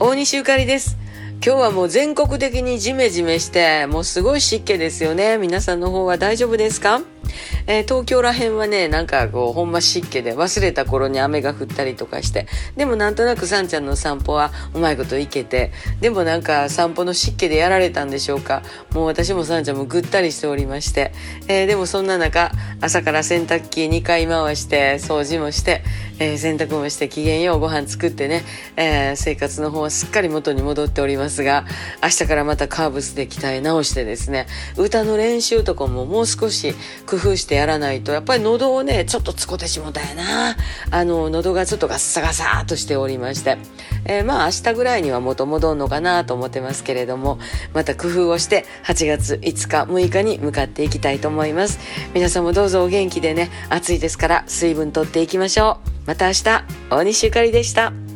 大西ゆかりです。今日はもう全国的にジメジメして、もうすごい湿気ですよね。皆さんの方は大丈夫ですか？えー、東京ら辺はね、なんかこう、ほんま湿気で忘れた頃に雨が降ったりとかして、でもなんとなくさんちゃんの散歩はうまいこと行けて、でもなんか散歩の湿気でやられたんでしょうか。もう私もさんちゃんもぐったりしておりまして、えー、でもそんな中、朝から洗濯機2回回して、掃除もして、えー、洗濯もして機嫌ようご飯作ってね、えー、生活の方はすっかり元に戻っておりますが、明日からまたカーブスで鍛え直してですね、歌の練習とかももう少し工夫してやらないと、やっぱり喉をね、ちょっとつこてしもたやな。あの、喉がちょっとガッサガサーとしておりまして、えー、まあ明日ぐらいには元戻んのかなと思ってますけれども、また工夫をして8月5日、6日に向かっていきたいと思います。皆さんもどうぞお元気でね、暑いですから水分とっていきましょう。また明日、大西ゆかりでした。